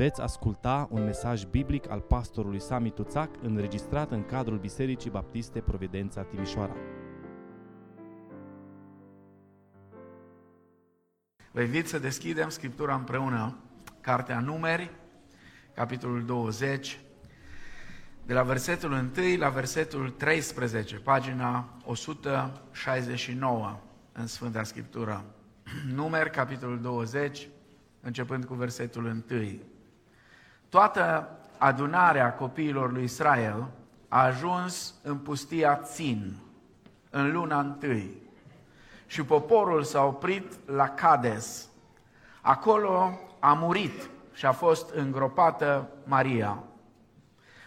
Veți asculta un mesaj biblic al pastorului Sami Tuțac înregistrat în cadrul Bisericii Baptiste Providența Timișoara. Vă invit să deschidem Scriptura împreună, Cartea Numeri, capitolul 20, de la versetul 1 la versetul 13, pagina 169 în Sfânta Scriptură. Numeri, capitolul 20, începând cu versetul 1. Toată adunarea copiilor lui Israel a ajuns în pustia Țin, în luna întâi. Și poporul s-a oprit la Cades. Acolo a murit și a fost îngropată Maria.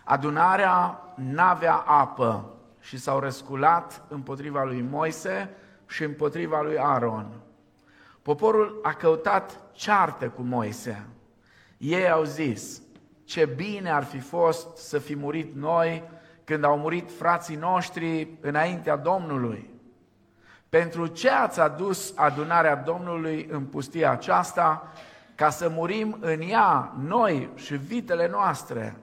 Adunarea n-avea apă și s-au răsculat împotriva lui Moise și împotriva lui Aaron. Poporul a căutat ceartă cu Moise. Ei au zis, ce bine ar fi fost să fi murit noi când au murit frații noștri înaintea Domnului. Pentru ce ați adus adunarea Domnului în pustia aceasta, ca să murim în ea, noi și vitele noastre?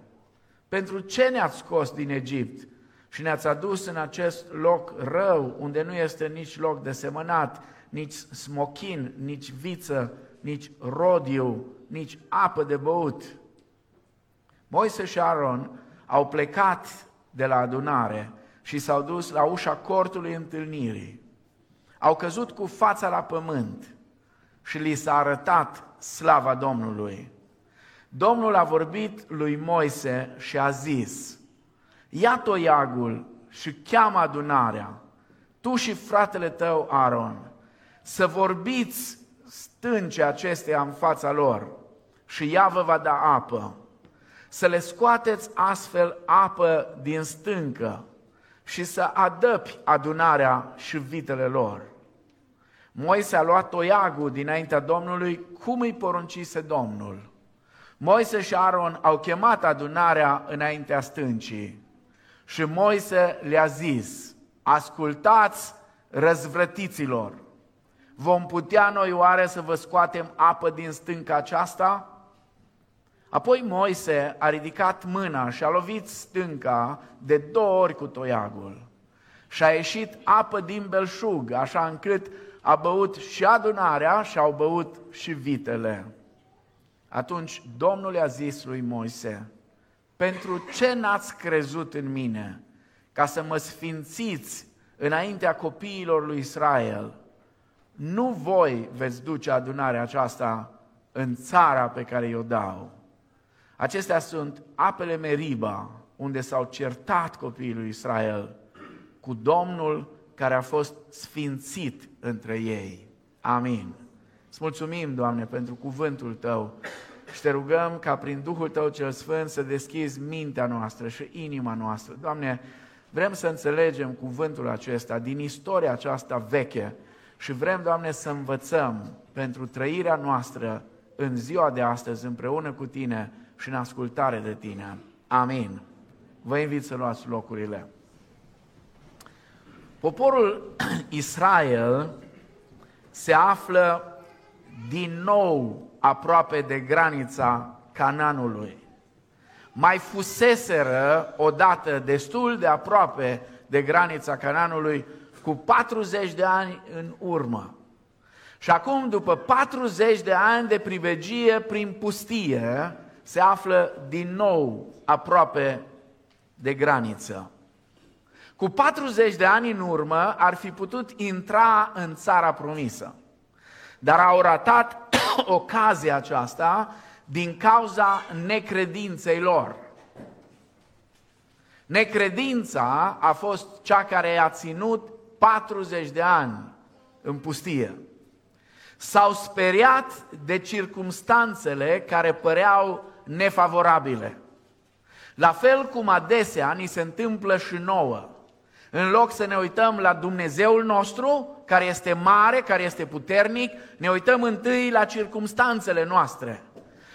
Pentru ce ne-ați scos din Egipt și ne-ați adus în acest loc rău, unde nu este nici loc de semănat, nici smochin, nici viță, nici rodiu, nici apă de băut? Moise și Aaron au plecat de la adunare și s-au dus la ușa cortului întâlnirii. Au căzut cu fața la pământ și li s-a arătat slava Domnului. Domnul a vorbit lui Moise și a zis, ia toiagul și cheamă adunarea, tu și fratele tău Aaron, să vorbiți stânce acesteia în fața lor și ea vă va da apă să le scoateți astfel apă din stâncă și să adăpi adunarea și vitele lor. Moise a luat toiagul dinaintea Domnului cum îi poruncise Domnul. Moise și Aaron au chemat adunarea înaintea stâncii și Moise le-a zis, ascultați răzvrătiților, vom putea noi oare să vă scoatem apă din stânca aceasta? Apoi Moise a ridicat mâna și a lovit stânca de două ori cu toiagul. Și a ieșit apă din belșug, așa încât a băut și adunarea și au băut și vitele. Atunci Domnul i-a zis lui Moise, pentru ce n-ați crezut în mine, ca să mă sfințiți înaintea copiilor lui Israel? Nu voi veți duce adunarea aceasta în țara pe care i-o dau Acestea sunt apele Meriba, unde s-au certat copiii lui Israel cu Domnul care a fost sfințit între ei. Amin. Îți mulțumim, Doamne, pentru cuvântul Tău și te rugăm ca prin Duhul Tău cel Sfânt să deschizi mintea noastră și inima noastră. Doamne, vrem să înțelegem cuvântul acesta din istoria aceasta veche și vrem, Doamne, să învățăm pentru trăirea noastră în ziua de astăzi împreună cu Tine și în ascultare de tine. Amin. Vă invit să luați locurile. Poporul Israel se află din nou aproape de granița Cananului. Mai fuseseră odată destul de aproape de granița Cananului cu 40 de ani în urmă. Și acum, după 40 de ani de privegie prin pustie, se află din nou aproape de graniță. Cu 40 de ani în urmă ar fi putut intra în țara promisă, dar au ratat ocazia aceasta din cauza necredinței lor. Necredința a fost cea care i-a ținut 40 de ani în pustie. S-au speriat de circumstanțele care păreau nefavorabile. La fel cum adesea ni se întâmplă și nouă. În loc să ne uităm la Dumnezeul nostru, care este mare, care este puternic, ne uităm întâi la circumstanțele noastre.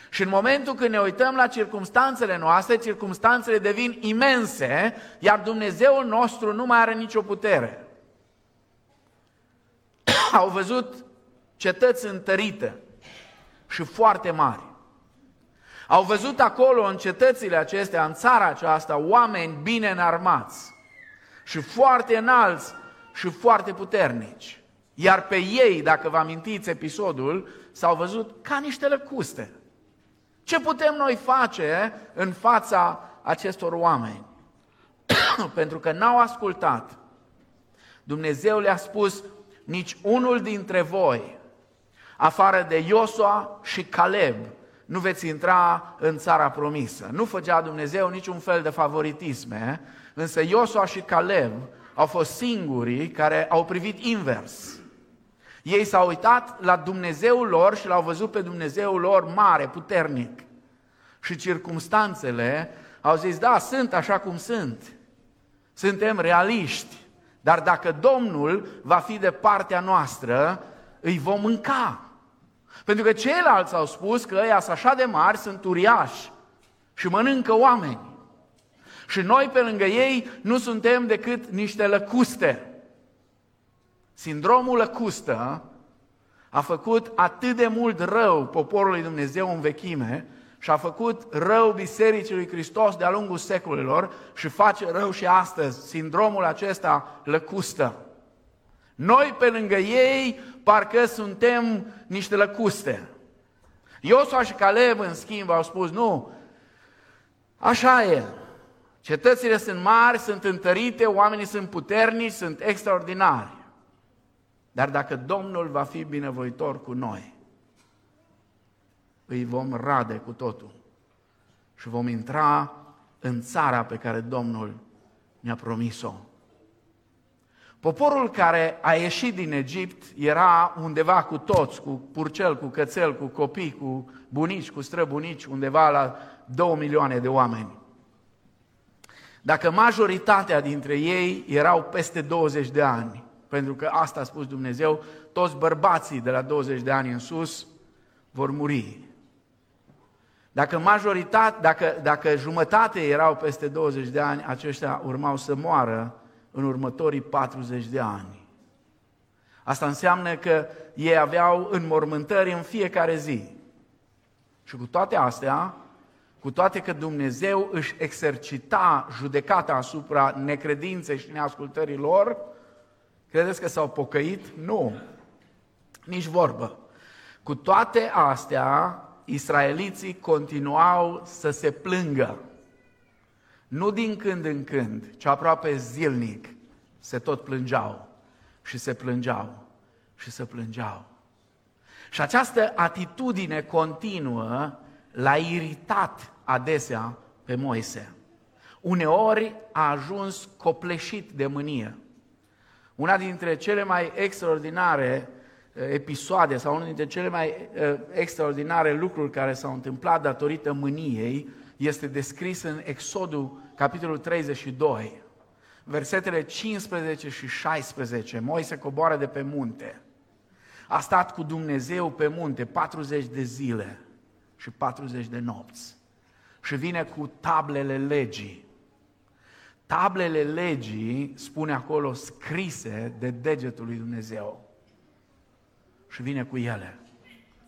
Și în momentul când ne uităm la circumstanțele noastre, circumstanțele devin imense, iar Dumnezeul nostru nu mai are nicio putere. Au văzut cetăți întărite și foarte mari. Au văzut acolo, în cetățile acestea, în țara aceasta, oameni bine înarmați și foarte înalți și foarte puternici. Iar pe ei, dacă vă amintiți episodul, s-au văzut ca niște lăcuste. Ce putem noi face în fața acestor oameni? Pentru că n-au ascultat. Dumnezeu le-a spus, nici unul dintre voi, afară de Iosua și Caleb, nu veți intra în țara promisă. Nu făcea Dumnezeu niciun fel de favoritisme, însă Iosua și Caleb au fost singurii care au privit invers. Ei s-au uitat la Dumnezeul lor și l-au văzut pe Dumnezeul lor mare, puternic. Și circumstanțele au zis, da, sunt așa cum sunt. Suntem realiști. Dar dacă Domnul va fi de partea noastră, îi vom mânca. Pentru că ceilalți au spus că ăia sunt așa de mari, sunt uriași și mănâncă oameni. Și noi pe lângă ei nu suntem decât niște lăcuste. Sindromul lăcustă a făcut atât de mult rău poporului Dumnezeu în vechime și a făcut rău Bisericii lui Hristos de-a lungul secolelor și face rău și astăzi. Sindromul acesta lăcustă. Noi pe lângă ei parcă suntem niște lăcuste. Iosua și Caleb, în schimb, au spus, nu, așa e. Cetățile sunt mari, sunt întărite, oamenii sunt puternici, sunt extraordinari. Dar dacă Domnul va fi binevoitor cu noi, îi vom rade cu totul și vom intra în țara pe care Domnul ne-a promis-o. Poporul care a ieșit din Egipt era undeva cu toți, cu purcel, cu cățel, cu copii, cu bunici, cu străbunici, undeva la două milioane de oameni. Dacă majoritatea dintre ei erau peste 20 de ani, pentru că asta a spus Dumnezeu, toți bărbații de la 20 de ani în sus vor muri. Dacă majoritate, dacă, dacă jumătate erau peste 20 de ani, aceștia urmau să moară în următorii 40 de ani. Asta înseamnă că ei aveau înmormântări în fiecare zi. Și cu toate astea, cu toate că Dumnezeu își exercita judecata asupra necredinței și neascultării lor, credeți că s-au pocăit? Nu. Nici vorbă. Cu toate astea, israeliții continuau să se plângă. Nu din când în când, ci aproape zilnic, se tot plângeau și se plângeau și se plângeau. Și această atitudine continuă l-a iritat adesea pe Moise. Uneori a ajuns copleșit de mânie. Una dintre cele mai extraordinare uh, episoade sau unul dintre cele mai uh, extraordinare lucruri care s-au întâmplat datorită mâniei este descris în Exodul, capitolul 32, versetele 15 și 16. Moise coboară de pe munte. A stat cu Dumnezeu pe munte 40 de zile și 40 de nopți. Și vine cu tablele legii. Tablele legii, spune acolo, scrise de degetul lui Dumnezeu. Și vine cu ele.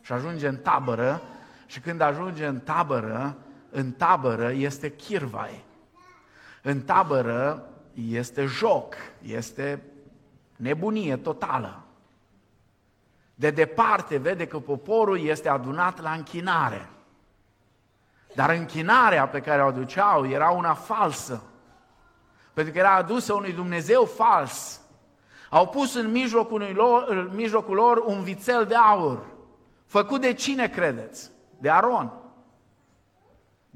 Și ajunge în tabără și când ajunge în tabără, în tabără este chirvai. În tabără este joc, este nebunie totală. De departe vede că poporul este adunat la închinare. Dar închinarea pe care o aduceau era una falsă. Pentru că era adusă unui Dumnezeu fals. Au pus în mijlocul lor, în mijlocul lor un vițel de aur. Făcut de cine credeți? De Aron.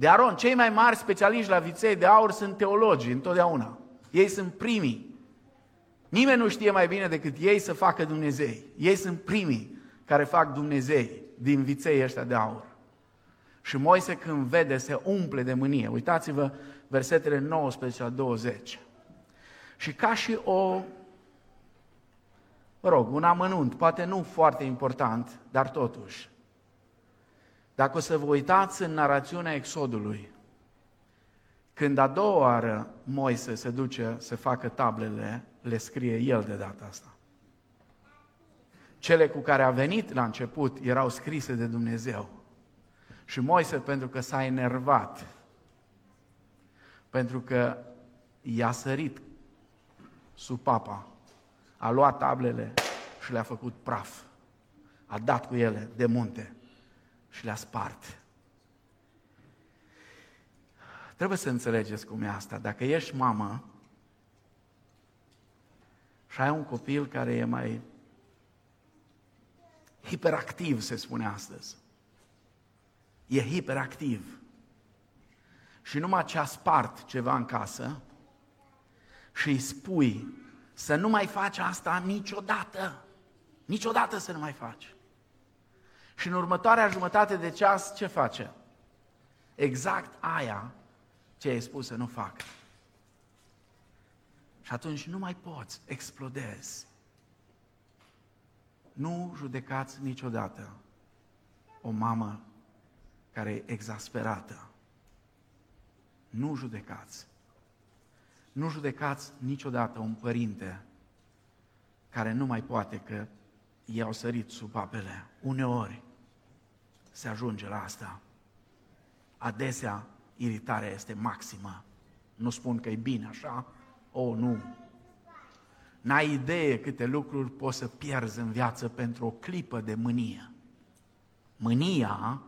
De Aron. Cei mai mari specialiști la viței de aur sunt teologii, întotdeauna. Ei sunt primii. Nimeni nu știe mai bine decât ei să facă Dumnezei. Ei sunt primii care fac Dumnezei din viței ăștia de aur. Și Moise când vede se umple de mânie. Uitați-vă versetele 19 la 20. Și ca și o, mă rog, un amănunt, poate nu foarte important, dar totuși. Dacă o să vă uitați în narațiunea Exodului, când a doua oară Moise se duce să facă tablele, le scrie el de data asta. Cele cu care a venit la început erau scrise de Dumnezeu. Și Moise pentru că s-a enervat, pentru că i-a sărit sub papa, a luat tablele și le-a făcut praf. A dat cu ele de munte și le-a spart. Trebuie să înțelegeți cum e asta. Dacă ești mamă și ai un copil care e mai hiperactiv, se spune astăzi, e hiperactiv și numai ce a spart ceva în casă și îi spui să nu mai faci asta niciodată, niciodată să nu mai faci. Și în următoarea jumătate de ceas ce face? Exact aia ce ai spus să nu fac. Și atunci nu mai poți, explodezi. Nu judecați niciodată o mamă care e exasperată. Nu judecați. Nu judecați niciodată un părinte care nu mai poate că i-au sărit sub apele. Uneori se ajunge la asta. Adesea iritarea este maximă. Nu spun că e bine așa, o, oh, nu. N-ai idee câte lucruri poți să pierzi în viață pentru o clipă de mânie. Mânia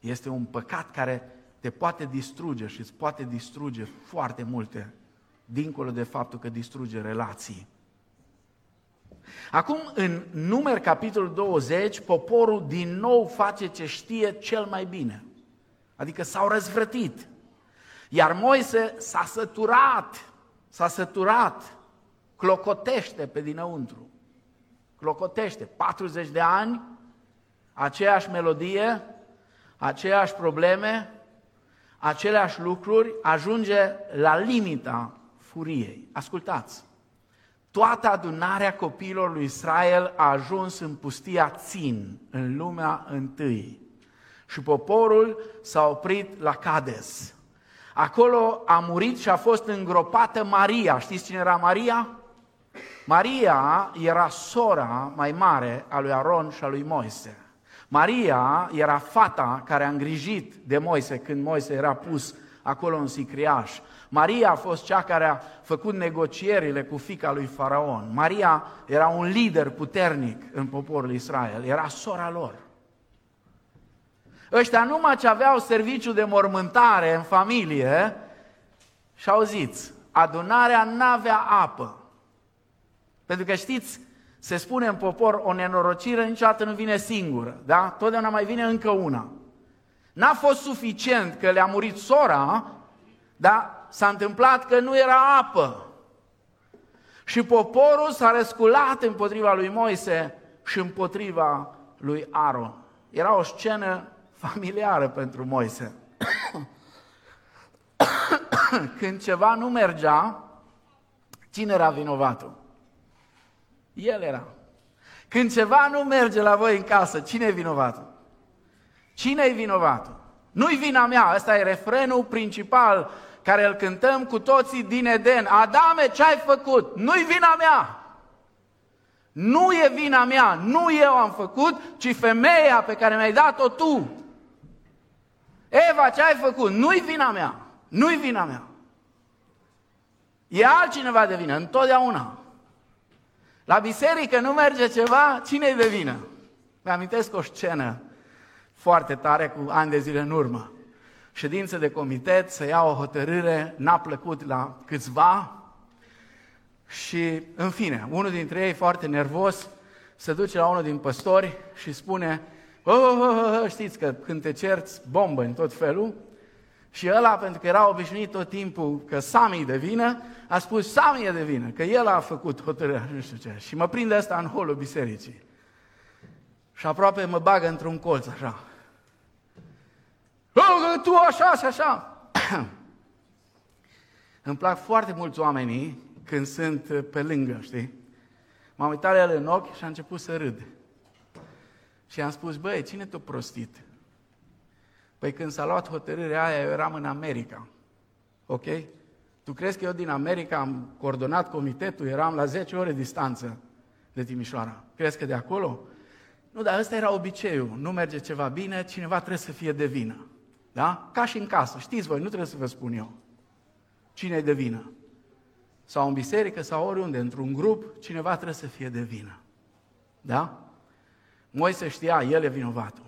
este un păcat care te poate distruge și îți poate distruge foarte multe, dincolo de faptul că distruge relații. Acum, în numer capitolul 20, poporul din nou face ce știe cel mai bine. Adică s-au răzvrătit. Iar Moise s-a săturat, s-a săturat, clocotește pe dinăuntru. Clocotește, 40 de ani, aceeași melodie, aceeași probleme, aceleași lucruri, ajunge la limita furiei. Ascultați! Toată adunarea copiilor lui Israel a ajuns în pustia Țin, în lumea întâi. Și poporul s-a oprit la Cades. Acolo a murit și a fost îngropată Maria. Știți cine era Maria? Maria era sora mai mare a lui Aron și a lui Moise. Maria era fata care a îngrijit de Moise când Moise era pus acolo în sicriaș. Maria a fost cea care a făcut negocierile cu fica lui Faraon. Maria era un lider puternic în poporul Israel, era sora lor. Ăștia numai ce aveau serviciu de mormântare în familie și auziți, adunarea n-avea apă. Pentru că știți, se spune în popor, o nenorocire niciodată nu vine singură, da? Totdeauna mai vine încă una. N-a fost suficient că le-a murit sora, dar s-a întâmplat că nu era apă. Și poporul s-a răsculat împotriva lui Moise și împotriva lui Aron. Era o scenă familiară pentru Moise. Când ceva nu mergea, cine era vinovatul? El era. Când ceva nu merge la voi în casă, cine e vinovatul? Cine e vinovatul? Nu-i vina mea, ăsta e refrenul principal care îl cântăm cu toții din Eden. Adame, ce ai făcut? Nu-i vina mea! Nu e vina mea, nu eu am făcut, ci femeia pe care mi-ai dat-o tu. Eva, ce ai făcut? Nu-i vina mea, nu-i vina mea. E altcineva de vină, întotdeauna. La biserică nu merge ceva, cine e de vină? Mi-amintesc o scenă foarte tare cu ani de zile în urmă. Ședință de comitet, să ia o hotărâre, n-a plăcut la câțiva și, în fine, unul dintre ei, foarte nervos, se duce la unul din păstori și spune oh, oh, oh, oh, știți că când te cerți, bombă în tot felul, și ăla, pentru că era obișnuit tot timpul că Sami de vină, a spus Sami e de vină, că el a făcut hotărârea, nu știu ce. Și mă prinde asta în holul bisericii. Și aproape mă bagă într-un colț, așa. Oh, tu așa și așa. Îmi plac foarte mulți oamenii când sunt pe lângă, știi? M-am uitat la el în ochi și a început să râd. Și am spus, băi, cine te-a prostit? Păi când s-a luat hotărârea aia, eu eram în America. Ok? Tu crezi că eu din America am coordonat comitetul, eram la 10 ore distanță de Timișoara. Crezi că de acolo? Nu, dar ăsta era obiceiul. Nu merge ceva bine, cineva trebuie să fie de vină. Da? Ca și în casă. Știți voi, nu trebuie să vă spun eu. Cine e de vină? Sau în biserică, sau oriunde, într-un grup, cineva trebuie să fie de vină. Da? Moise știa, el e vinovatul.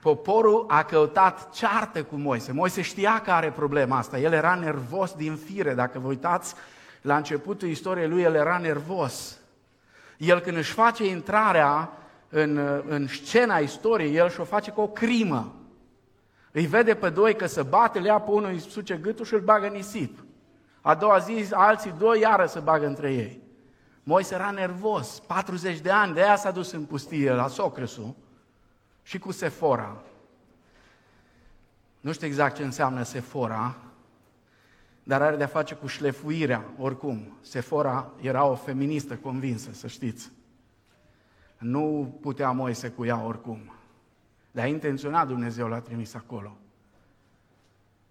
Poporul a căutat ceartă cu Moise. Moise știa că are problema asta. El era nervos din fire. Dacă vă uitați la începutul istoriei lui, el era nervos. El când își face intrarea în, în scena istoriei, el și-o face cu o crimă. Îi vede pe doi că se bate, le ia pe unul, îi suce gâtul și îl bagă nisip. A doua zi, alții doi iară se bagă între ei. Moise era nervos, 40 de ani, de aia s-a dus în pustie la Socresu și cu Sefora. Nu știu exact ce înseamnă Sefora, dar are de-a face cu șlefuirea, oricum. Sefora era o feministă convinsă, să știți. Nu putea Moise cu ea oricum. Dar intenționat Dumnezeu l-a trimis acolo.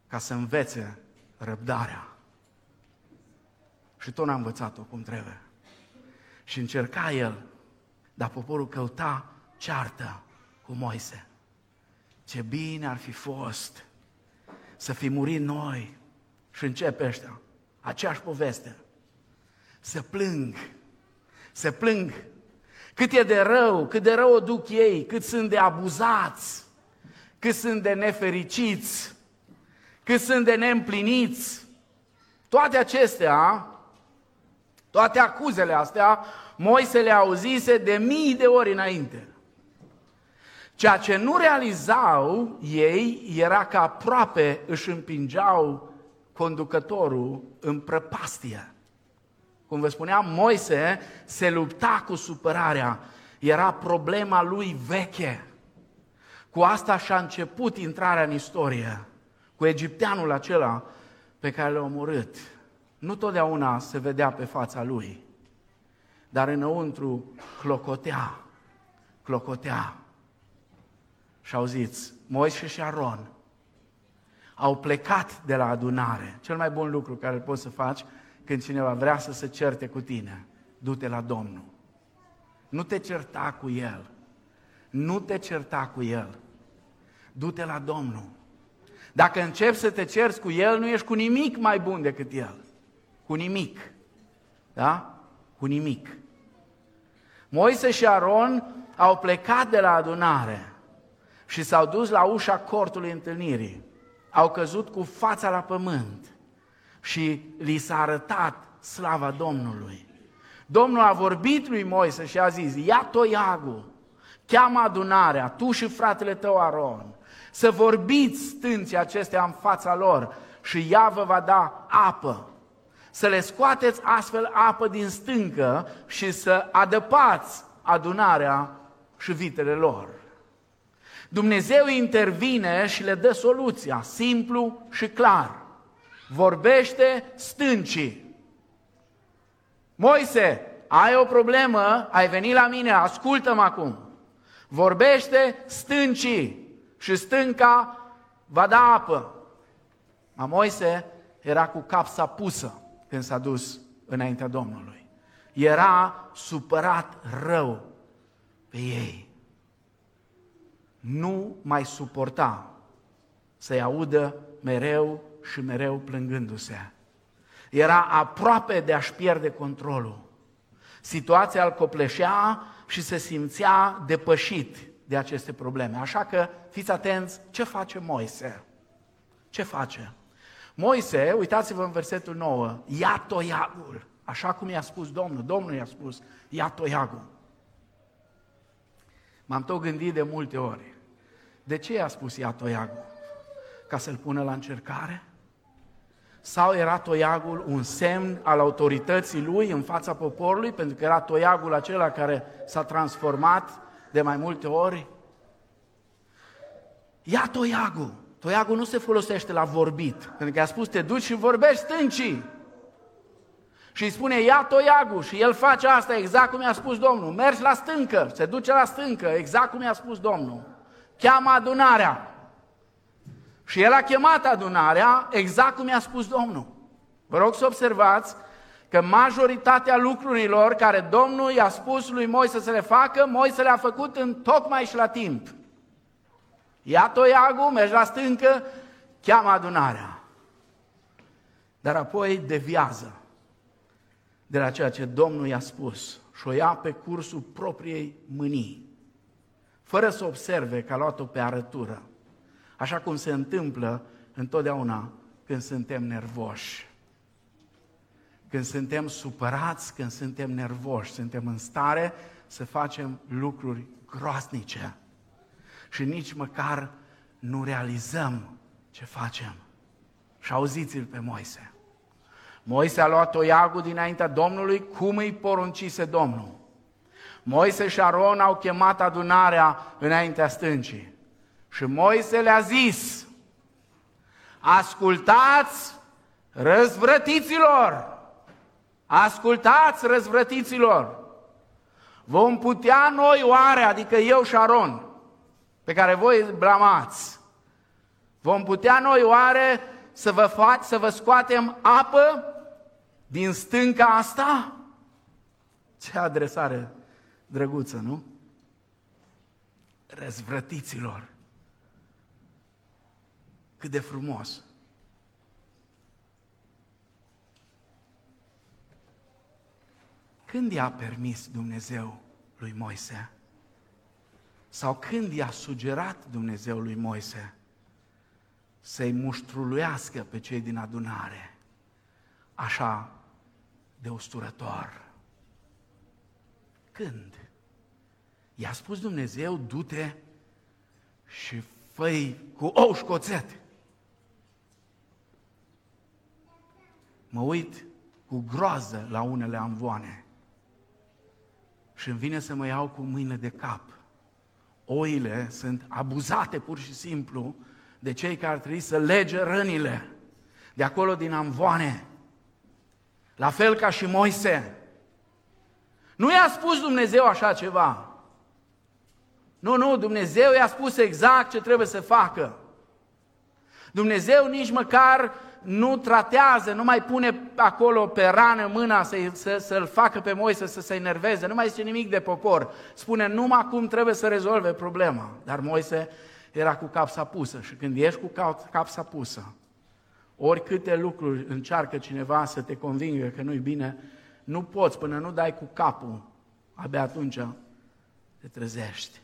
Ca să învețe răbdarea. Și tot n-a învățat-o cum trebuie. Și încerca el, dar poporul căuta ceartă cu Moise. Ce bine ar fi fost să fi murit noi. Și începe ăștia, aceeași poveste. Să plâng, să plâng cât e de rău, cât de rău o duc ei, cât sunt de abuzați, cât sunt de nefericiți, cât sunt de neîmpliniți. Toate acestea, toate acuzele astea, Moise le auzise de mii de ori înainte. Ceea ce nu realizau ei era că aproape își împingeau conducătorul în prăpastie. Cum vă spuneam, Moise se lupta cu supărarea. Era problema lui veche. Cu asta și-a început intrarea în istorie. Cu egipteanul acela pe care l-a omorât. Nu totdeauna se vedea pe fața lui, dar înăuntru clocotea, clocotea. Și auziți, Moise și Aron au plecat de la adunare. Cel mai bun lucru care poți să faci când cineva vrea să se certe cu tine, du-te la Domnul. Nu te certa cu El. Nu te certa cu El. Du-te la Domnul. Dacă începi să te cerți cu El, nu ești cu nimic mai bun decât El. Cu nimic. Da? Cu nimic. Moise și Aron au plecat de la adunare și s-au dus la ușa cortului întâlnirii. Au căzut cu fața la pământ și li s-a arătat slava Domnului. Domnul a vorbit lui Moise și a zis, ia toiagul, cheamă adunarea, tu și fratele tău Aron, să vorbiți stânții acestea în fața lor și ea vă va da apă. Să le scoateți astfel apă din stâncă și să adăpați adunarea și vitele lor. Dumnezeu intervine și le dă soluția, simplu și clar vorbește stâncii. Moise, ai o problemă, ai venit la mine, ascultă-mă acum. Vorbește stâncii și stânca va da apă. Ma Moise era cu capsa pusă când s-a dus înaintea Domnului. Era supărat rău pe ei. Nu mai suporta să-i audă mereu și mereu plângându-se. Era aproape de a-și pierde controlul. Situația îl copleșea și se simțea depășit de aceste probleme. Așa că fiți atenți ce face Moise. Ce face? Moise, uitați-vă în versetul 9, ia toiagul, așa cum i-a spus Domnul. Domnul i-a spus, ia toiagul. M-am tot gândit de multe ori. De ce i-a spus ia toiagul? Ca să-l pună la încercare? Sau era toiagul un semn al autorității lui în fața poporului, pentru că era toiagul acela care s-a transformat de mai multe ori? Ia toiagul! Toiagul nu se folosește la vorbit, pentru că a spus te duci și vorbești stâncii. Și îi spune, ia toiagul și el face asta exact cum i-a spus Domnul. Mergi la stâncă, se duce la stâncă, exact cum i-a spus Domnul. Cheamă adunarea, și el a chemat adunarea exact cum i-a spus Domnul. Vă rog să observați că majoritatea lucrurilor care Domnul i-a spus lui Moise să le facă, Moise le-a făcut în tocmai și la timp. Ia toiagul, mergi la stâncă, cheamă adunarea. Dar apoi deviază de la ceea ce Domnul i-a spus și o ia pe cursul propriei mânii, fără să observe că a luat-o pe arătură, așa cum se întâmplă întotdeauna când suntem nervoși. Când suntem supărați, când suntem nervoși, suntem în stare să facem lucruri groaznice și nici măcar nu realizăm ce facem. Și auziți-l pe Moise. Moise a luat toiagul dinaintea Domnului cum îi poruncise Domnul. Moise și Aron au chemat adunarea înaintea stâncii. Și Moise le-a zis, ascultați răzvrătiților, ascultați răzvrătiților, vom putea noi oare, adică eu și Aron, pe care voi blamați, vom putea noi oare să vă, fac, să vă scoatem apă din stânca asta? Ce adresare drăguță, nu? Răzvrătiților. Cât de frumos. Când i-a permis Dumnezeu lui Moise? Sau când i-a sugerat Dumnezeu lui Moise să-i muștruluiască pe cei din adunare așa de usturător? Când? I-a spus Dumnezeu, du-te și făi cu ou școțet. Mă uit cu groază la unele amvoane și îmi vine să mă iau cu mâine de cap. Oile sunt abuzate pur și simplu de cei care ar trebui să lege rănile de acolo din amvoane. La fel ca și Moise. Nu i-a spus Dumnezeu așa ceva. Nu, nu, Dumnezeu i-a spus exact ce trebuie să facă. Dumnezeu nici măcar nu tratează, nu mai pune acolo pe rană mâna să, să, să-l facă pe Moise să se enerveze, nu mai zice nimic de popor. Spune numai cum trebuie să rezolve problema. Dar Moise era cu capsa pusă și când ești cu capsa pusă, oricâte lucruri încearcă cineva să te convingă că nu-i bine, nu poți până nu dai cu capul, abia atunci te trezești.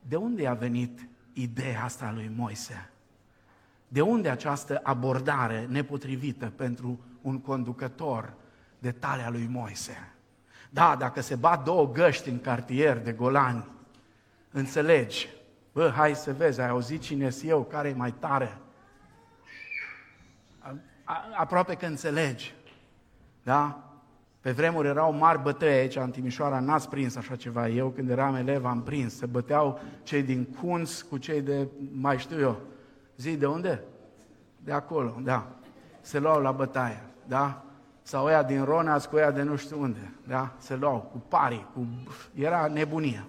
De unde a venit ideea asta lui Moise? De unde această abordare nepotrivită pentru un conducător de talea lui Moise? Da, dacă se bat două găști în cartier de golani, înțelegi, bă, hai să vezi, ai auzit cine sunt eu, care e mai tare? Aproape că înțelegi, da? Pe vremuri erau mari bătăi aici în Timișoara, n-ați prins așa ceva. Eu când eram elev am prins. Se băteau cei din Cunț cu cei de, mai știu eu, Zi, de unde? De acolo, da. Se luau la bătaie, da? Sau ăia din Ronas cu ăia de nu știu unde, da? Se luau cu pari, cu... Era nebunie.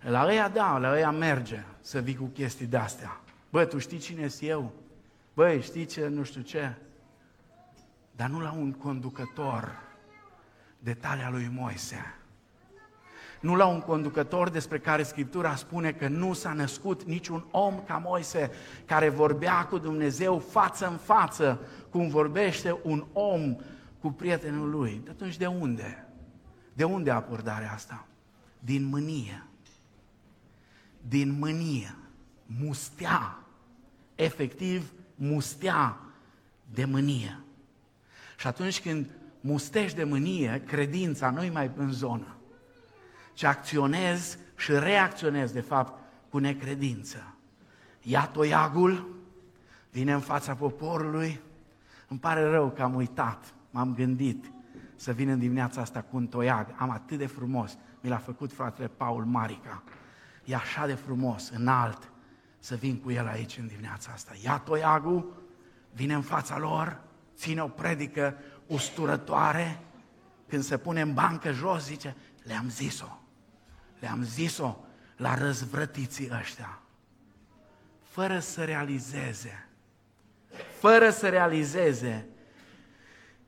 La ăia, da, la ăia merge să vii cu chestii de-astea. Bă, tu știi cine sunt eu? Băi, știi ce, nu știu ce? Dar nu la un conducător de talia lui Moise nu la un conducător despre care Scriptura spune că nu s-a născut niciun om ca Moise, care vorbea cu Dumnezeu față în față, cum vorbește un om cu prietenul lui. De atunci de unde? De unde abordarea asta? Din mânie. Din mânie. Mustea. Efectiv, mustea de mânie. Și atunci când mustești de mânie, credința nu-i mai în zonă ci acționez și reacționez, de fapt, cu necredință. Ia toiagul, vine în fața poporului, îmi pare rău că am uitat, m-am gândit să vin în dimineața asta cu un toiag. Am atât de frumos, mi l-a făcut fratele Paul Marica. E așa de frumos, înalt, să vin cu el aici în dimineața asta. Ia toiagul, vine în fața lor, ține o predică usturătoare, când se pune în bancă jos, zice, le-am zis-o. Le-am zis-o la răzvrătiții ăștia, fără să realizeze, fără să realizeze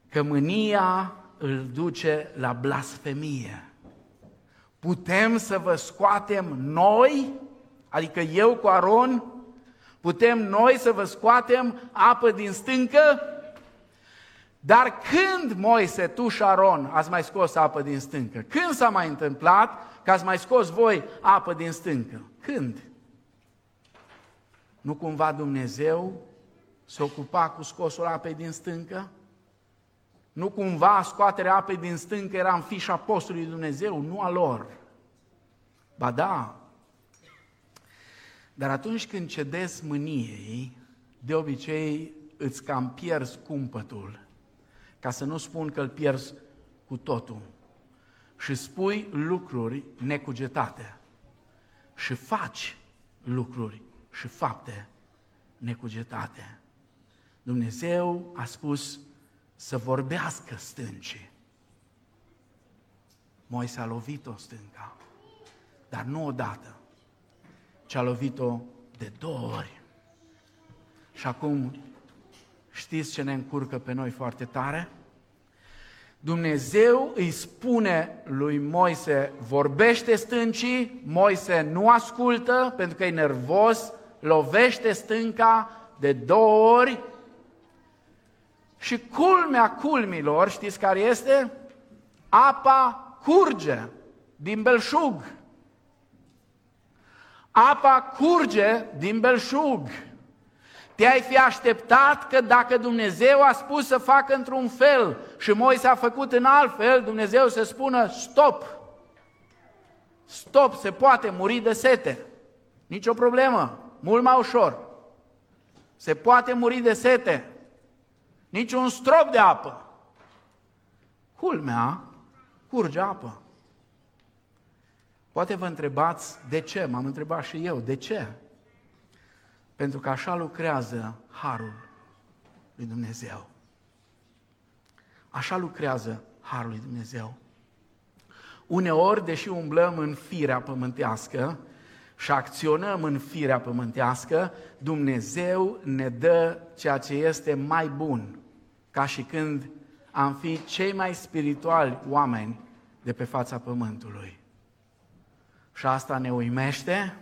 că mânia îl duce la blasfemie. Putem să vă scoatem noi, adică eu cu Aron, putem noi să vă scoatem apă din stâncă? Dar când Moise, tu și Aron ați mai scos apă din stâncă? Când s-a mai întâmplat că ați mai scos voi apă din stâncă? Când? Nu cumva Dumnezeu se ocupa cu scosul apei din stâncă? Nu cumva scoaterea apei din stâncă era în fișa postului Dumnezeu, nu a lor. Ba da. Dar atunci când cedezi mâniei, de obicei îți cam pierzi cumpătul, ca să nu spun că îl pierzi cu totul. Și spui lucruri necugetate. Și faci lucruri și fapte necugetate. Dumnezeu a spus să vorbească stâncii. Moise a lovit-o stânca, dar nu odată, ci a lovit-o de două ori. Și acum știți ce ne încurcă pe noi foarte tare? Dumnezeu îi spune lui Moise, vorbește stâncii, Moise nu ascultă pentru că e nervos, lovește stânca de două ori și culmea culmilor, știți care este? Apa curge din belșug. Apa curge din belșug. Te-ai fi așteptat că dacă Dumnezeu a spus să facă într-un fel și Moise a făcut în alt fel, Dumnezeu să spună stop. Stop, se poate muri de sete. Nici o problemă, mult mai ușor. Se poate muri de sete nici un strop de apă. Culmea, curge apă. Poate vă întrebați de ce, m-am întrebat și eu, de ce? Pentru că așa lucrează Harul lui Dumnezeu. Așa lucrează Harul lui Dumnezeu. Uneori, deși umblăm în firea pământească, și acționăm în firea pământească, Dumnezeu ne dă ceea ce este mai bun, ca și când am fi cei mai spirituali oameni de pe fața pământului. Și asta ne uimește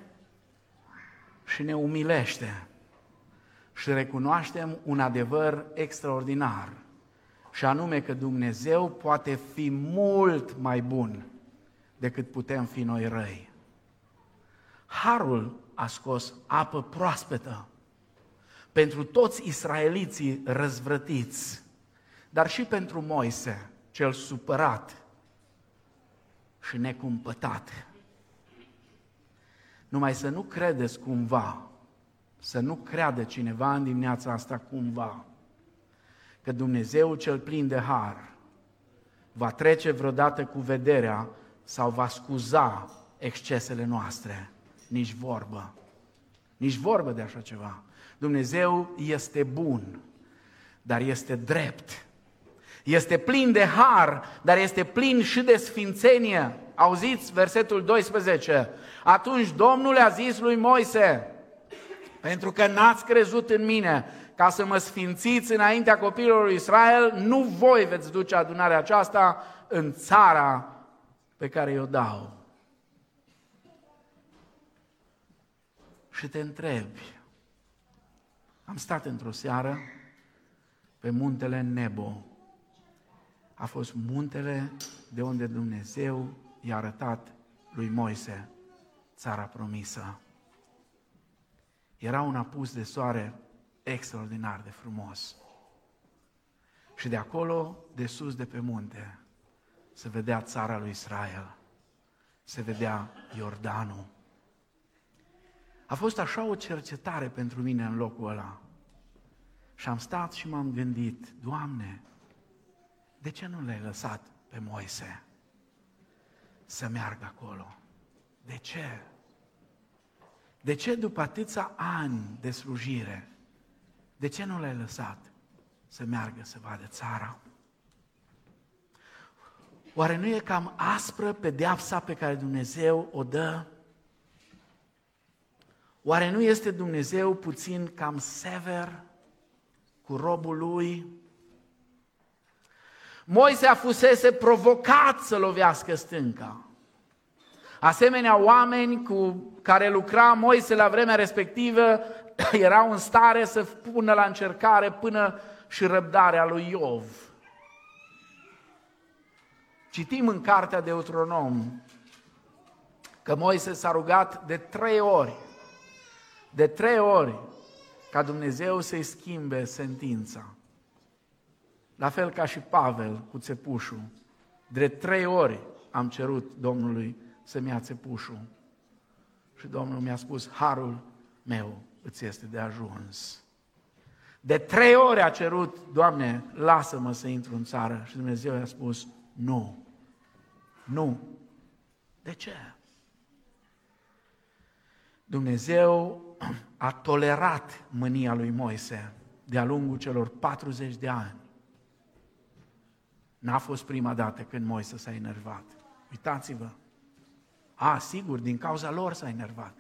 și ne umilește. Și recunoaștem un adevăr extraordinar, și anume că Dumnezeu poate fi mult mai bun decât putem fi noi răi. Harul a scos apă proaspetă pentru toți israeliții răzvrătiți, dar și pentru Moise, cel supărat și necumpătat. Numai să nu credeți cumva, să nu creadă cineva în dimineața asta cumva, că Dumnezeu cel plin de har va trece vreodată cu vederea sau va scuza excesele noastre nici vorbă. Nici vorbă de așa ceva. Dumnezeu este bun, dar este drept. Este plin de har, dar este plin și de sfințenie. Auziți versetul 12. Atunci Domnul a zis lui Moise, pentru că n-ați crezut în mine, ca să mă sfințiți înaintea copilului lui Israel, nu voi veți duce adunarea aceasta în țara pe care o dau. și te întrebi. Am stat într-o seară pe muntele Nebo. A fost muntele de unde Dumnezeu i-a arătat lui Moise țara promisă. Era un apus de soare extraordinar de frumos. Și de acolo, de sus de pe munte, se vedea țara lui Israel, se vedea Iordanul, a fost așa o cercetare pentru mine în locul ăla. Și am stat și m-am gândit, Doamne, de ce nu l-ai lăsat pe Moise să meargă acolo? De ce? De ce după atâția ani de slujire, de ce nu l-ai lăsat să meargă să vadă țara? Oare nu e cam aspră pedeapsa pe care Dumnezeu o dă Oare nu este Dumnezeu puțin cam sever cu robul lui. Moise a fusese provocat să lovească stânca. Asemenea, oameni cu care lucra Moise la vremea respectivă erau în stare să pună la încercare până și răbdarea lui Iov. Citim în cartea de Deuteronom că Moise s-a rugat de trei ori, de trei ori, ca Dumnezeu să-i schimbe sentința. La fel ca și Pavel cu țepușul. De trei ori am cerut Domnului să-mi ia țepușul. Și Domnul mi-a spus, harul meu îți este de ajuns. De trei ori a cerut, Doamne, lasă-mă să intru în țară. Și Dumnezeu i-a spus, nu, nu. De ce? Dumnezeu a tolerat mânia lui Moise de-a lungul celor 40 de ani. N-a fost prima dată când Moise s-a enervat. Uitați-vă. A, sigur, din cauza lor s-a enervat.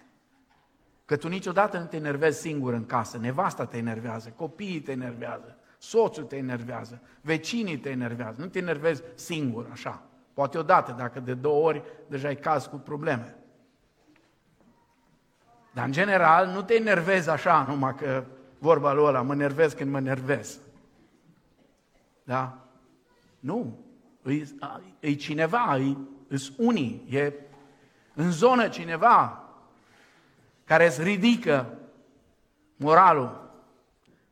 Că tu niciodată nu te enervezi singur în casă, nevasta te enervează, copiii te enervează, soțul te enervează, vecinii te enervează, nu te enervezi singur așa. Poate odată, dacă de două ori deja ai caz cu probleme. Dar în general nu te enervezi așa, numai că vorba lui ăla, mă nervez când mă nervez. Da? Nu. E, e cineva, e, e unii, e în zonă cineva care îți ridică moralul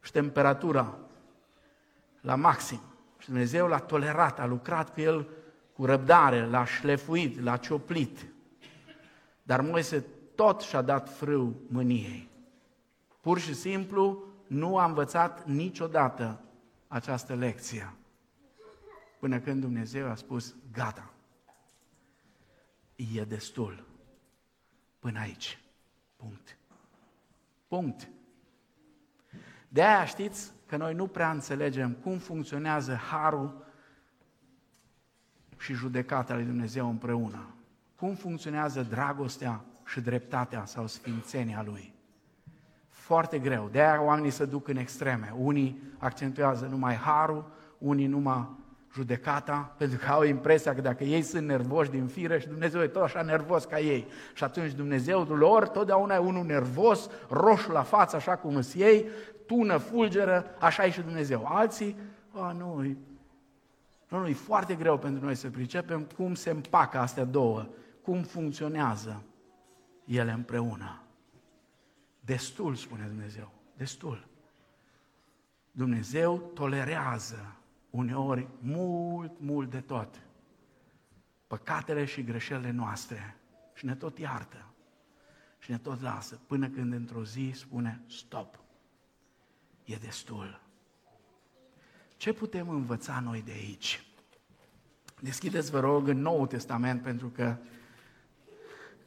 și temperatura la maxim. Și Dumnezeu l-a tolerat, a lucrat cu el cu răbdare, l-a șlefuit, l-a cioplit. Dar Moise tot și-a dat frâu mâniei. Pur și simplu nu a învățat niciodată această lecție. Până când Dumnezeu a spus, gata, e destul. Până aici. Punct. Punct. De aia știți că noi nu prea înțelegem cum funcționează harul și judecata lui Dumnezeu împreună. Cum funcționează dragostea și dreptatea sau sfințenia Lui. Foarte greu. De aia oamenii se duc în extreme. Unii accentuează numai harul, unii numai judecata, pentru că au impresia că dacă ei sunt nervoși din fire și Dumnezeu e tot așa nervos ca ei. Și atunci Dumnezeul lor totdeauna e unul nervos, roșu la față, așa cum îți ei, tună, fulgeră, așa e și Dumnezeu. Alții, a, nu, e, nu, nu, e foarte greu pentru noi să pricepem cum se împacă astea două, cum funcționează ele împreună. Destul, spune Dumnezeu, destul. Dumnezeu tolerează uneori mult, mult de tot păcatele și greșelile noastre și ne tot iartă și ne tot lasă până când într-o zi spune stop, e destul. Ce putem învăța noi de aici? Deschideți, vă rog, în Noul Testament, pentru că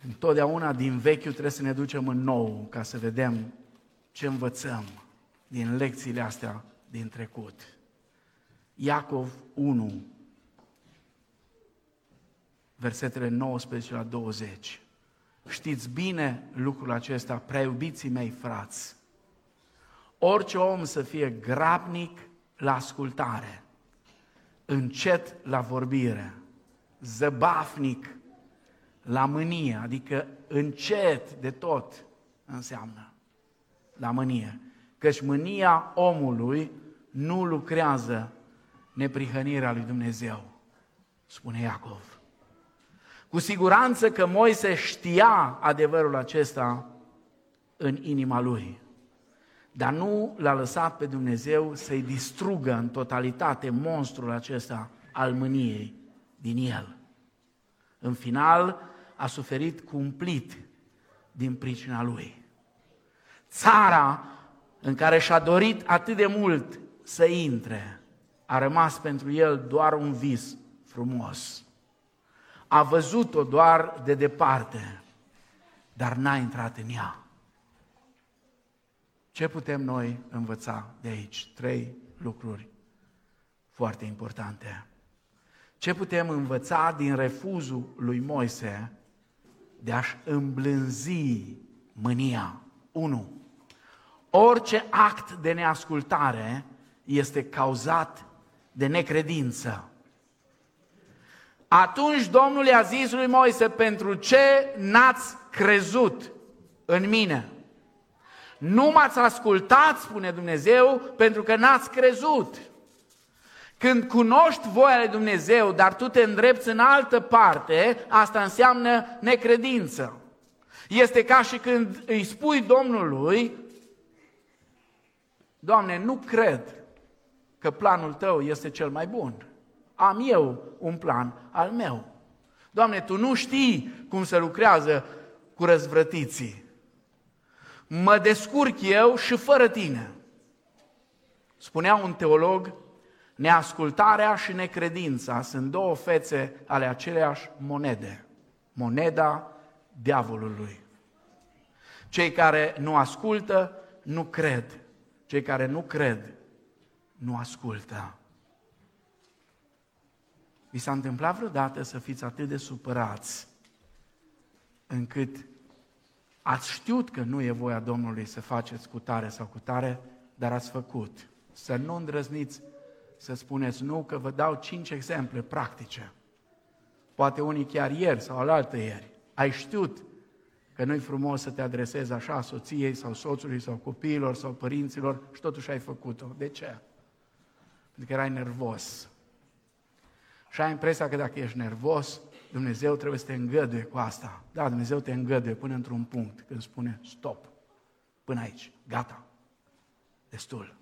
Întotdeauna din vechiul trebuie să ne ducem în nou ca să vedem ce învățăm din lecțiile astea din trecut. Iacov 1, versetele 19 la 20. Știți bine lucrul acesta, prea iubiții mei frați. Orice om să fie grabnic la ascultare, încet la vorbire, zăbafnic la mânie, adică încet de tot înseamnă la mânie. Căci mânia omului nu lucrează neprihănirea lui Dumnezeu, spune Iacov. Cu siguranță că Moise știa adevărul acesta în inima lui, dar nu l-a lăsat pe Dumnezeu să-i distrugă în totalitate monstrul acesta al mâniei din el. În final, a suferit cumplit din pricina lui. Țara în care și-a dorit atât de mult să intre, a rămas pentru el doar un vis frumos. A văzut-o doar de departe, dar n-a intrat în ea. Ce putem noi învăța de aici? Trei lucruri foarte importante. Ce putem învăța din refuzul lui Moise de a-și îmblânzi mânia. 1. Orice act de neascultare este cauzat de necredință. Atunci Domnul i-a zis lui Moise, pentru ce n-ați crezut în mine? Nu m-ați ascultat, spune Dumnezeu, pentru că n-ați crezut. Când cunoști voia lui Dumnezeu, dar tu te îndrepți în altă parte, asta înseamnă necredință. Este ca și când îi spui Domnului, Doamne, nu cred că planul tău este cel mai bun. Am eu un plan al meu. Doamne, tu nu știi cum se lucrează cu răzvrătiții. Mă descurc eu și fără tine. Spunea un teolog, neascultarea și necredința sunt două fețe ale aceleiași monede. Moneda diavolului. Cei care nu ascultă, nu cred. Cei care nu cred, nu ascultă. Vi s-a întâmplat vreodată să fiți atât de supărați încât ați știut că nu e voia Domnului să faceți cu tare sau cu tare, dar ați făcut. Să nu îndrăzniți să spuneți nu, că vă dau cinci exemple practice. Poate unii chiar ieri sau alaltă ieri. Ai știut că nu-i frumos să te adresezi așa soției sau soțului sau copiilor sau părinților și totuși ai făcut-o. De ce? Pentru că erai nervos. Și ai impresia că dacă ești nervos, Dumnezeu trebuie să te îngăduie cu asta. Da, Dumnezeu te îngăduie până într-un punct când spune stop, până aici, gata, destul.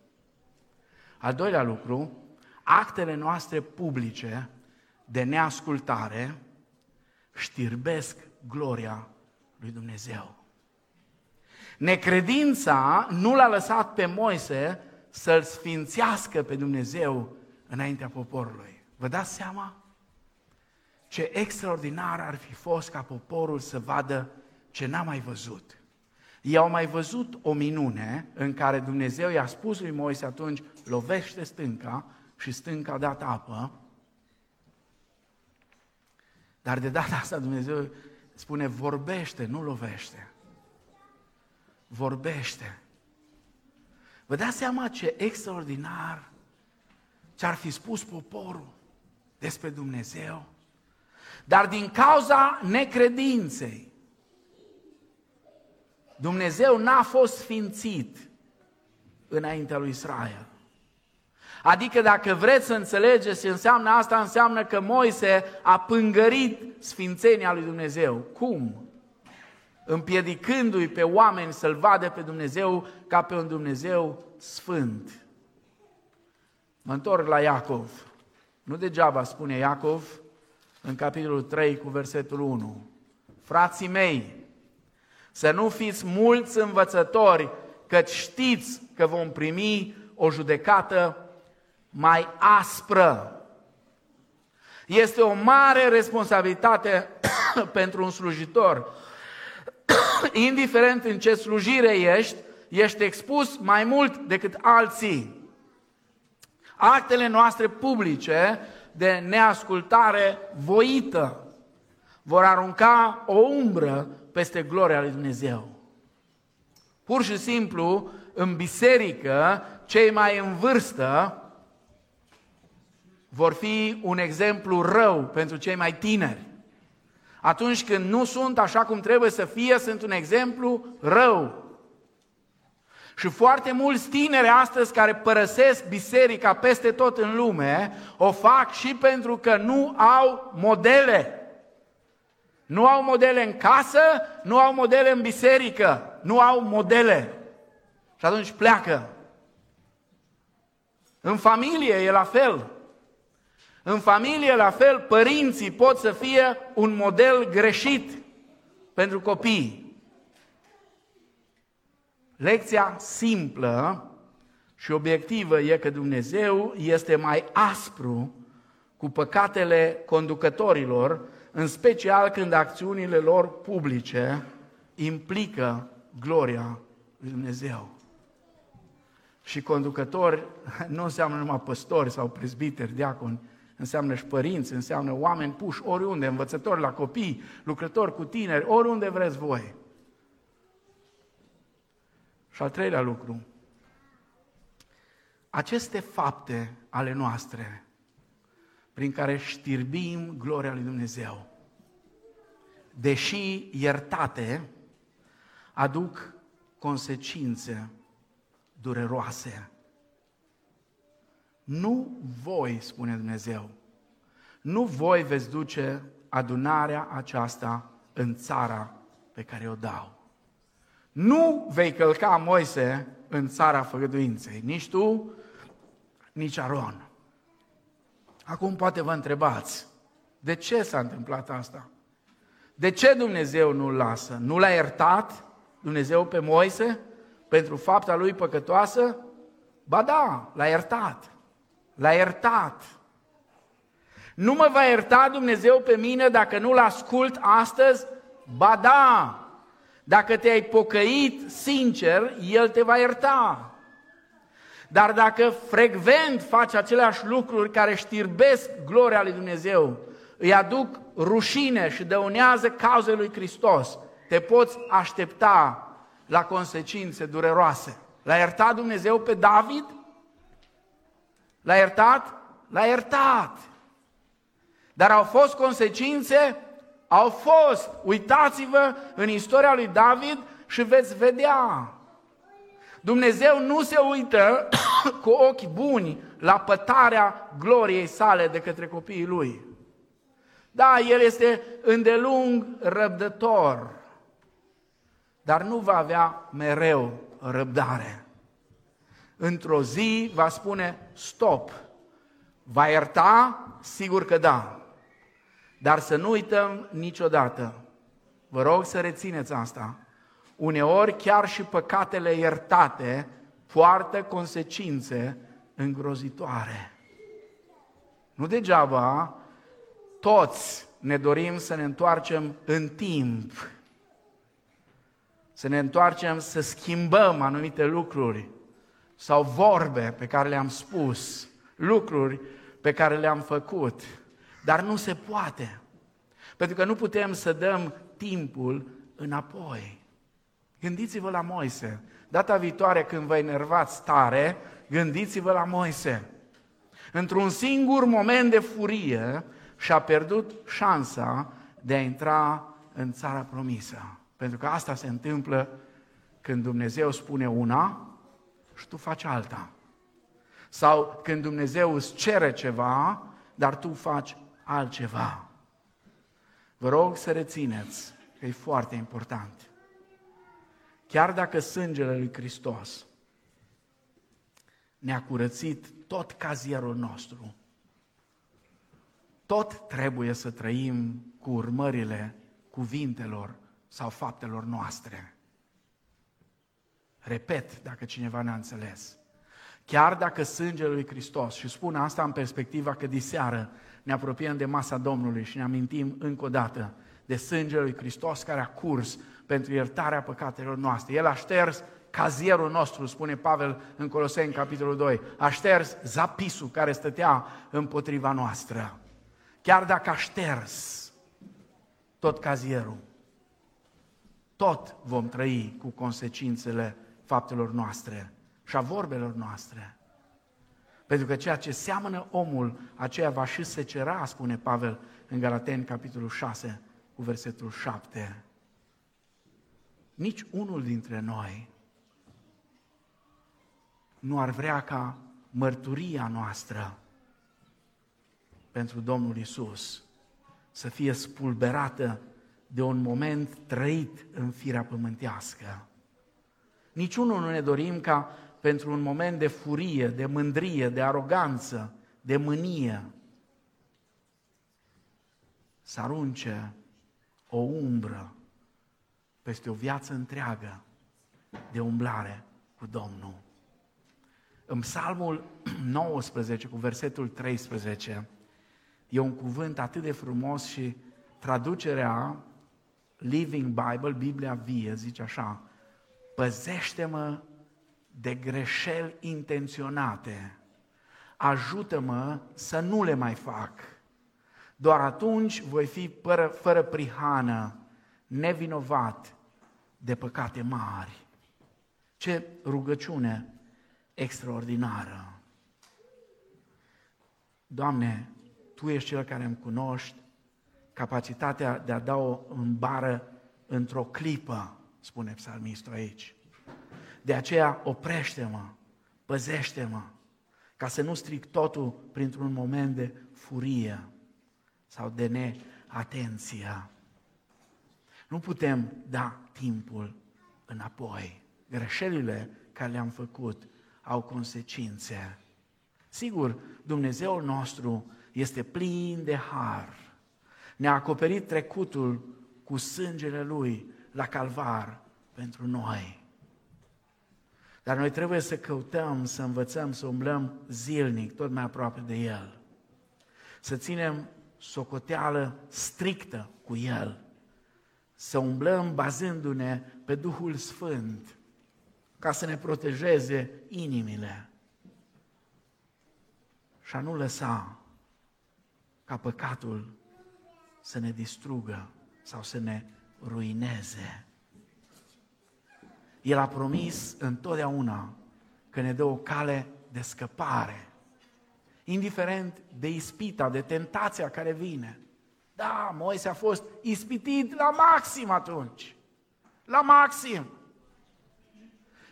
Al doilea lucru, actele noastre publice de neascultare știrbesc gloria lui Dumnezeu. Necredința nu l-a lăsat pe Moise să-l sfințească pe Dumnezeu înaintea poporului. Vă dați seama? Ce extraordinar ar fi fost ca poporul să vadă ce n-a mai văzut. Ei au mai văzut o minune în care Dumnezeu i-a spus lui Moise atunci, lovește stânca și stânca a dat apă. Dar de data asta Dumnezeu spune vorbește, nu lovește. Vorbește. Vă dați seama ce extraordinar ce ar fi spus poporul despre Dumnezeu? Dar din cauza necredinței, Dumnezeu n-a fost sfințit înaintea lui Israel. Adică dacă vreți să înțelegeți ce înseamnă asta, înseamnă că Moise a pângărit sfințenia lui Dumnezeu. Cum? Împiedicându-i pe oameni să-L vadă pe Dumnezeu ca pe un Dumnezeu sfânt. Mă întorc la Iacov. Nu degeaba spune Iacov în capitolul 3 cu versetul 1. Frații mei, să nu fiți mulți învățători, căci știți că vom primi o judecată mai aspră. Este o mare responsabilitate pentru un slujitor. Indiferent în ce slujire ești, ești expus mai mult decât alții. Actele noastre publice de neascultare voită vor arunca o umbră peste gloria lui Dumnezeu. Pur și simplu, în biserică, cei mai în vârstă vor fi un exemplu rău pentru cei mai tineri. Atunci când nu sunt așa cum trebuie să fie, sunt un exemplu rău. Și foarte mulți tineri astăzi care părăsesc biserica peste tot în lume, o fac și pentru că nu au modele. Nu au modele în casă, nu au modele în biserică, nu au modele. Și atunci pleacă. În familie e la fel. În familie, la fel, părinții pot să fie un model greșit pentru copii. Lecția simplă și obiectivă e că Dumnezeu este mai aspru cu păcatele conducătorilor, în special când acțiunile lor publice implică gloria lui Dumnezeu. Și conducători nu înseamnă numai păstori sau prezbiteri, diaconi, înseamnă și părinți, înseamnă oameni puși oriunde, învățători la copii, lucrători cu tineri, oriunde vreți voi. Și al treilea lucru, aceste fapte ale noastre, prin care știrbim gloria lui Dumnezeu, deși iertate, aduc consecințe dureroase. Nu voi, spune Dumnezeu, nu voi veți duce adunarea aceasta în țara pe care o dau. Nu vei călca Moise în țara făgăduinței, nici tu, nici Aron. Acum poate vă întrebați, de ce s-a întâmplat asta? De ce Dumnezeu nu-l lasă? Nu l-a iertat Dumnezeu pe Moise pentru fapta lui păcătoasă? Ba da, l-a iertat. L-a iertat. Nu mă va ierta Dumnezeu pe mine dacă nu-L ascult astăzi? Ba da! Dacă te-ai pocăit sincer, El te va ierta. Dar dacă frecvent faci aceleași lucruri care știrbesc gloria lui Dumnezeu, îi aduc rușine și dăunează cauzei lui Hristos, te poți aștepta la consecințe dureroase. L-a iertat Dumnezeu pe David? L-a iertat? L-a iertat. Dar au fost consecințe? Au fost. Uitați-vă în istoria lui David și veți vedea. Dumnezeu nu se uită cu ochi buni la pătarea gloriei sale de către copiii lui. Da, El este îndelung răbdător, dar nu va avea mereu răbdare. Într-o zi va spune stop. Va ierta? Sigur că da. Dar să nu uităm niciodată. Vă rog să rețineți asta. Uneori chiar și păcatele iertate poartă consecințe îngrozitoare. Nu degeaba toți ne dorim să ne întoarcem în timp, să ne întoarcem să schimbăm anumite lucruri sau vorbe pe care le-am spus, lucruri pe care le-am făcut, dar nu se poate. Pentru că nu putem să dăm timpul înapoi. Gândiți-vă la Moise. Data viitoare când vă enervați tare, gândiți-vă la Moise. Într-un singur moment de furie și-a pierdut șansa de a intra în țara promisă. Pentru că asta se întâmplă când Dumnezeu spune una și tu faci alta. Sau când Dumnezeu îți cere ceva, dar tu faci altceva. Vă rog să rețineți că e foarte important. Chiar dacă sângele lui Hristos ne-a curățit tot cazierul nostru, tot trebuie să trăim cu urmările cuvintelor sau faptelor noastre. Repet, dacă cineva n-a înțeles. Chiar dacă sângele lui Hristos, și spun asta în perspectiva că diseară ne apropiem de masa Domnului și ne amintim încă o dată de sângele lui Hristos care a curs pentru iertarea păcatelor noastre. El a șters cazierul nostru, spune Pavel în Coloseni, capitolul 2. A șters zapisul care stătea împotriva noastră. Chiar dacă a șters tot cazierul, tot vom trăi cu consecințele faptelor noastre și a vorbelor noastre. Pentru că ceea ce seamănă omul, aceea va și secera, spune Pavel în Galateni, capitolul 6, cu versetul 7. Nici unul dintre noi nu ar vrea ca mărturia noastră pentru Domnul Isus să fie spulberată de un moment trăit în firea pământească. Niciunul nu ne dorim ca pentru un moment de furie, de mândrie, de aroganță, de mânie, să arunce o umbră peste o viață întreagă de umblare cu Domnul. În Psalmul 19, cu versetul 13, e un cuvânt atât de frumos și traducerea Living Bible, Biblia vie, zice așa, păzește-mă de greșeli intenționate, ajută-mă să nu le mai fac. Doar atunci voi fi fără, fără prihană, nevinovat de păcate mari. Ce rugăciune extraordinară! Doamne, Tu ești Cel care îmi cunoști capacitatea de a da-o în bară într-o clipă, spune psalmistul aici. De aceea oprește-mă, păzește-mă, ca să nu stric totul printr-un moment de furie sau de neatenție. Nu putem da timpul înapoi. Greșelile care le-am făcut au consecințe. Sigur, Dumnezeul nostru este plin de har. Ne-a acoperit trecutul cu sângele Lui la calvar pentru noi. Dar noi trebuie să căutăm, să învățăm, să umblăm zilnic, tot mai aproape de El. Să ținem socoteală strictă cu El. Să umblăm bazându-ne pe Duhul Sfânt, ca să ne protejeze inimile. Și a nu lăsa ca păcatul să ne distrugă sau să ne ruineze. El a promis întotdeauna că ne dă o cale de scăpare, indiferent de ispita, de tentația care vine. Da, Moise a fost ispitit la maxim atunci. La maxim.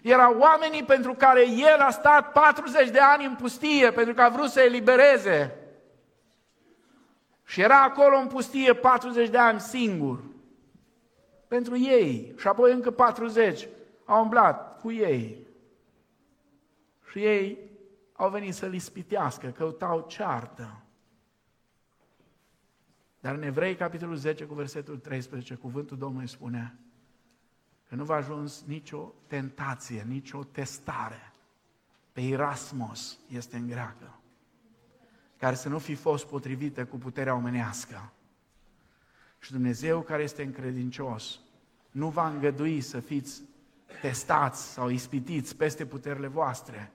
Erau oamenii pentru care el a stat 40 de ani în pustie, pentru că a vrut să elibereze. Și era acolo în pustie 40 de ani singur. Pentru ei. Și apoi încă 40 au umblat cu ei. Și ei au venit să-l ispitească, căutau ceartă. Dar în Evrei, capitolul 10, cu versetul 13, cuvântul Domnului spune că nu va ajuns nicio tentație, nicio testare. Pe Erasmus este în greacă, care să nu fi fost potrivită cu puterea omenească. Și Dumnezeu care este încredincios nu va îngădui să fiți testați sau ispitiți peste puterile voastre.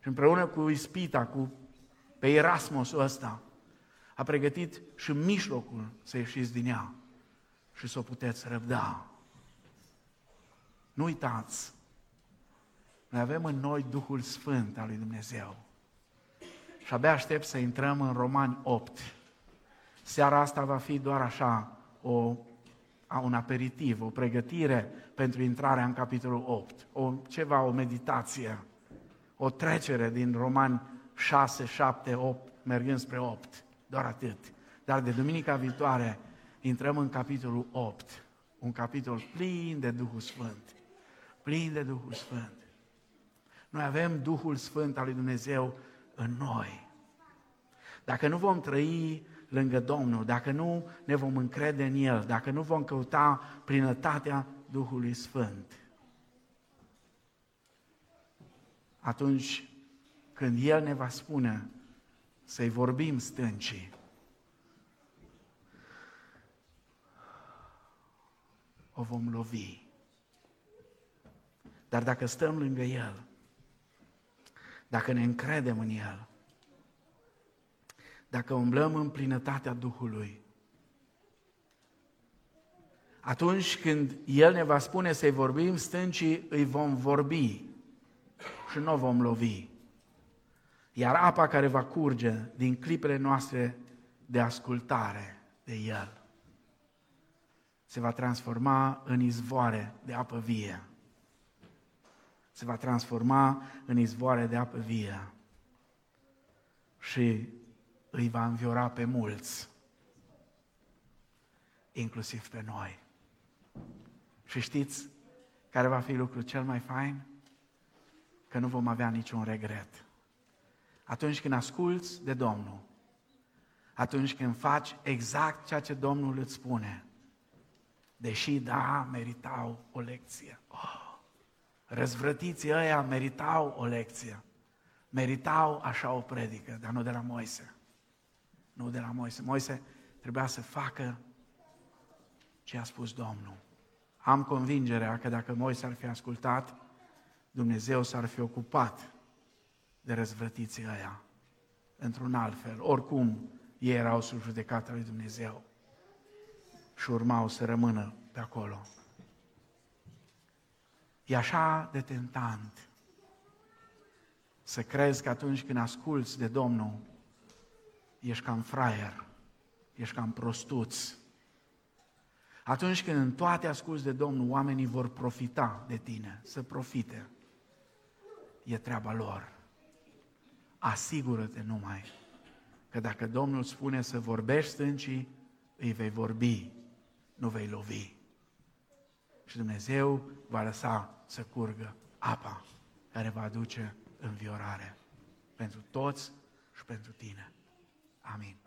Și împreună cu ispita, cu pe Erasmusul ăsta, a pregătit și mijlocul să ieșiți din ea și să o puteți răbda. Nu uitați, noi avem în noi Duhul Sfânt al lui Dumnezeu. Și abia aștept să intrăm în Romani 8. Seara asta va fi doar așa, o, un aperitiv, o pregătire pentru intrarea în capitolul 8. O, ceva, o meditație, o trecere din Romani 6, 7, 8, mergând spre 8. Doar atât. Dar de duminica viitoare intrăm în capitolul 8. Un capitol plin de Duhul Sfânt. Plin de Duhul Sfânt. Noi avem Duhul Sfânt al lui Dumnezeu în noi. Dacă nu vom trăi lângă Domnul, dacă nu ne vom încrede în El, dacă nu vom căuta plinătatea Duhului Sfânt, atunci când El ne va spune să-i vorbim stâncii, o vom lovi. Dar dacă stăm lângă El, dacă ne încredem în El, dacă umblăm în plinătatea Duhului, atunci când El ne va spune să-i vorbim stâncii, îi vom vorbi și nu o vom lovi. Iar apa care va curge din clipele noastre de ascultare de El se va transforma în izvoare de apă vie. Se va transforma în izvoare de apă vie. Și îi va înviora pe mulți, inclusiv pe noi. Și știți care va fi lucrul cel mai fain? Că nu vom avea niciun regret. Atunci când asculți de Domnul, atunci când faci exact ceea ce Domnul îți spune, deși, da, meritau o lecție. Oh, răzvrătiții ăia meritau o lecție. Meritau așa o predică, dar nu de la Moise. Nu de la Moise. Moise trebuia să facă ce a spus Domnul. Am convingerea că dacă Moise ar fi ascultat, Dumnezeu s-ar fi ocupat de răzvrătiții ăia într-un alt fel. Oricum, ei erau sub judecata lui Dumnezeu și urmau să rămână pe acolo. E așa de tentant să crezi că atunci când asculți de Domnul, ești cam fraier, ești cam prostuț. Atunci când în toate asculți de Domnul, oamenii vor profita de tine, să profite. E treaba lor. Asigură-te numai că dacă Domnul spune să vorbești stâncii, îi vei vorbi, nu vei lovi. Și Dumnezeu va lăsa să curgă apa care va aduce înviorare pentru toți și pentru tine. Amin.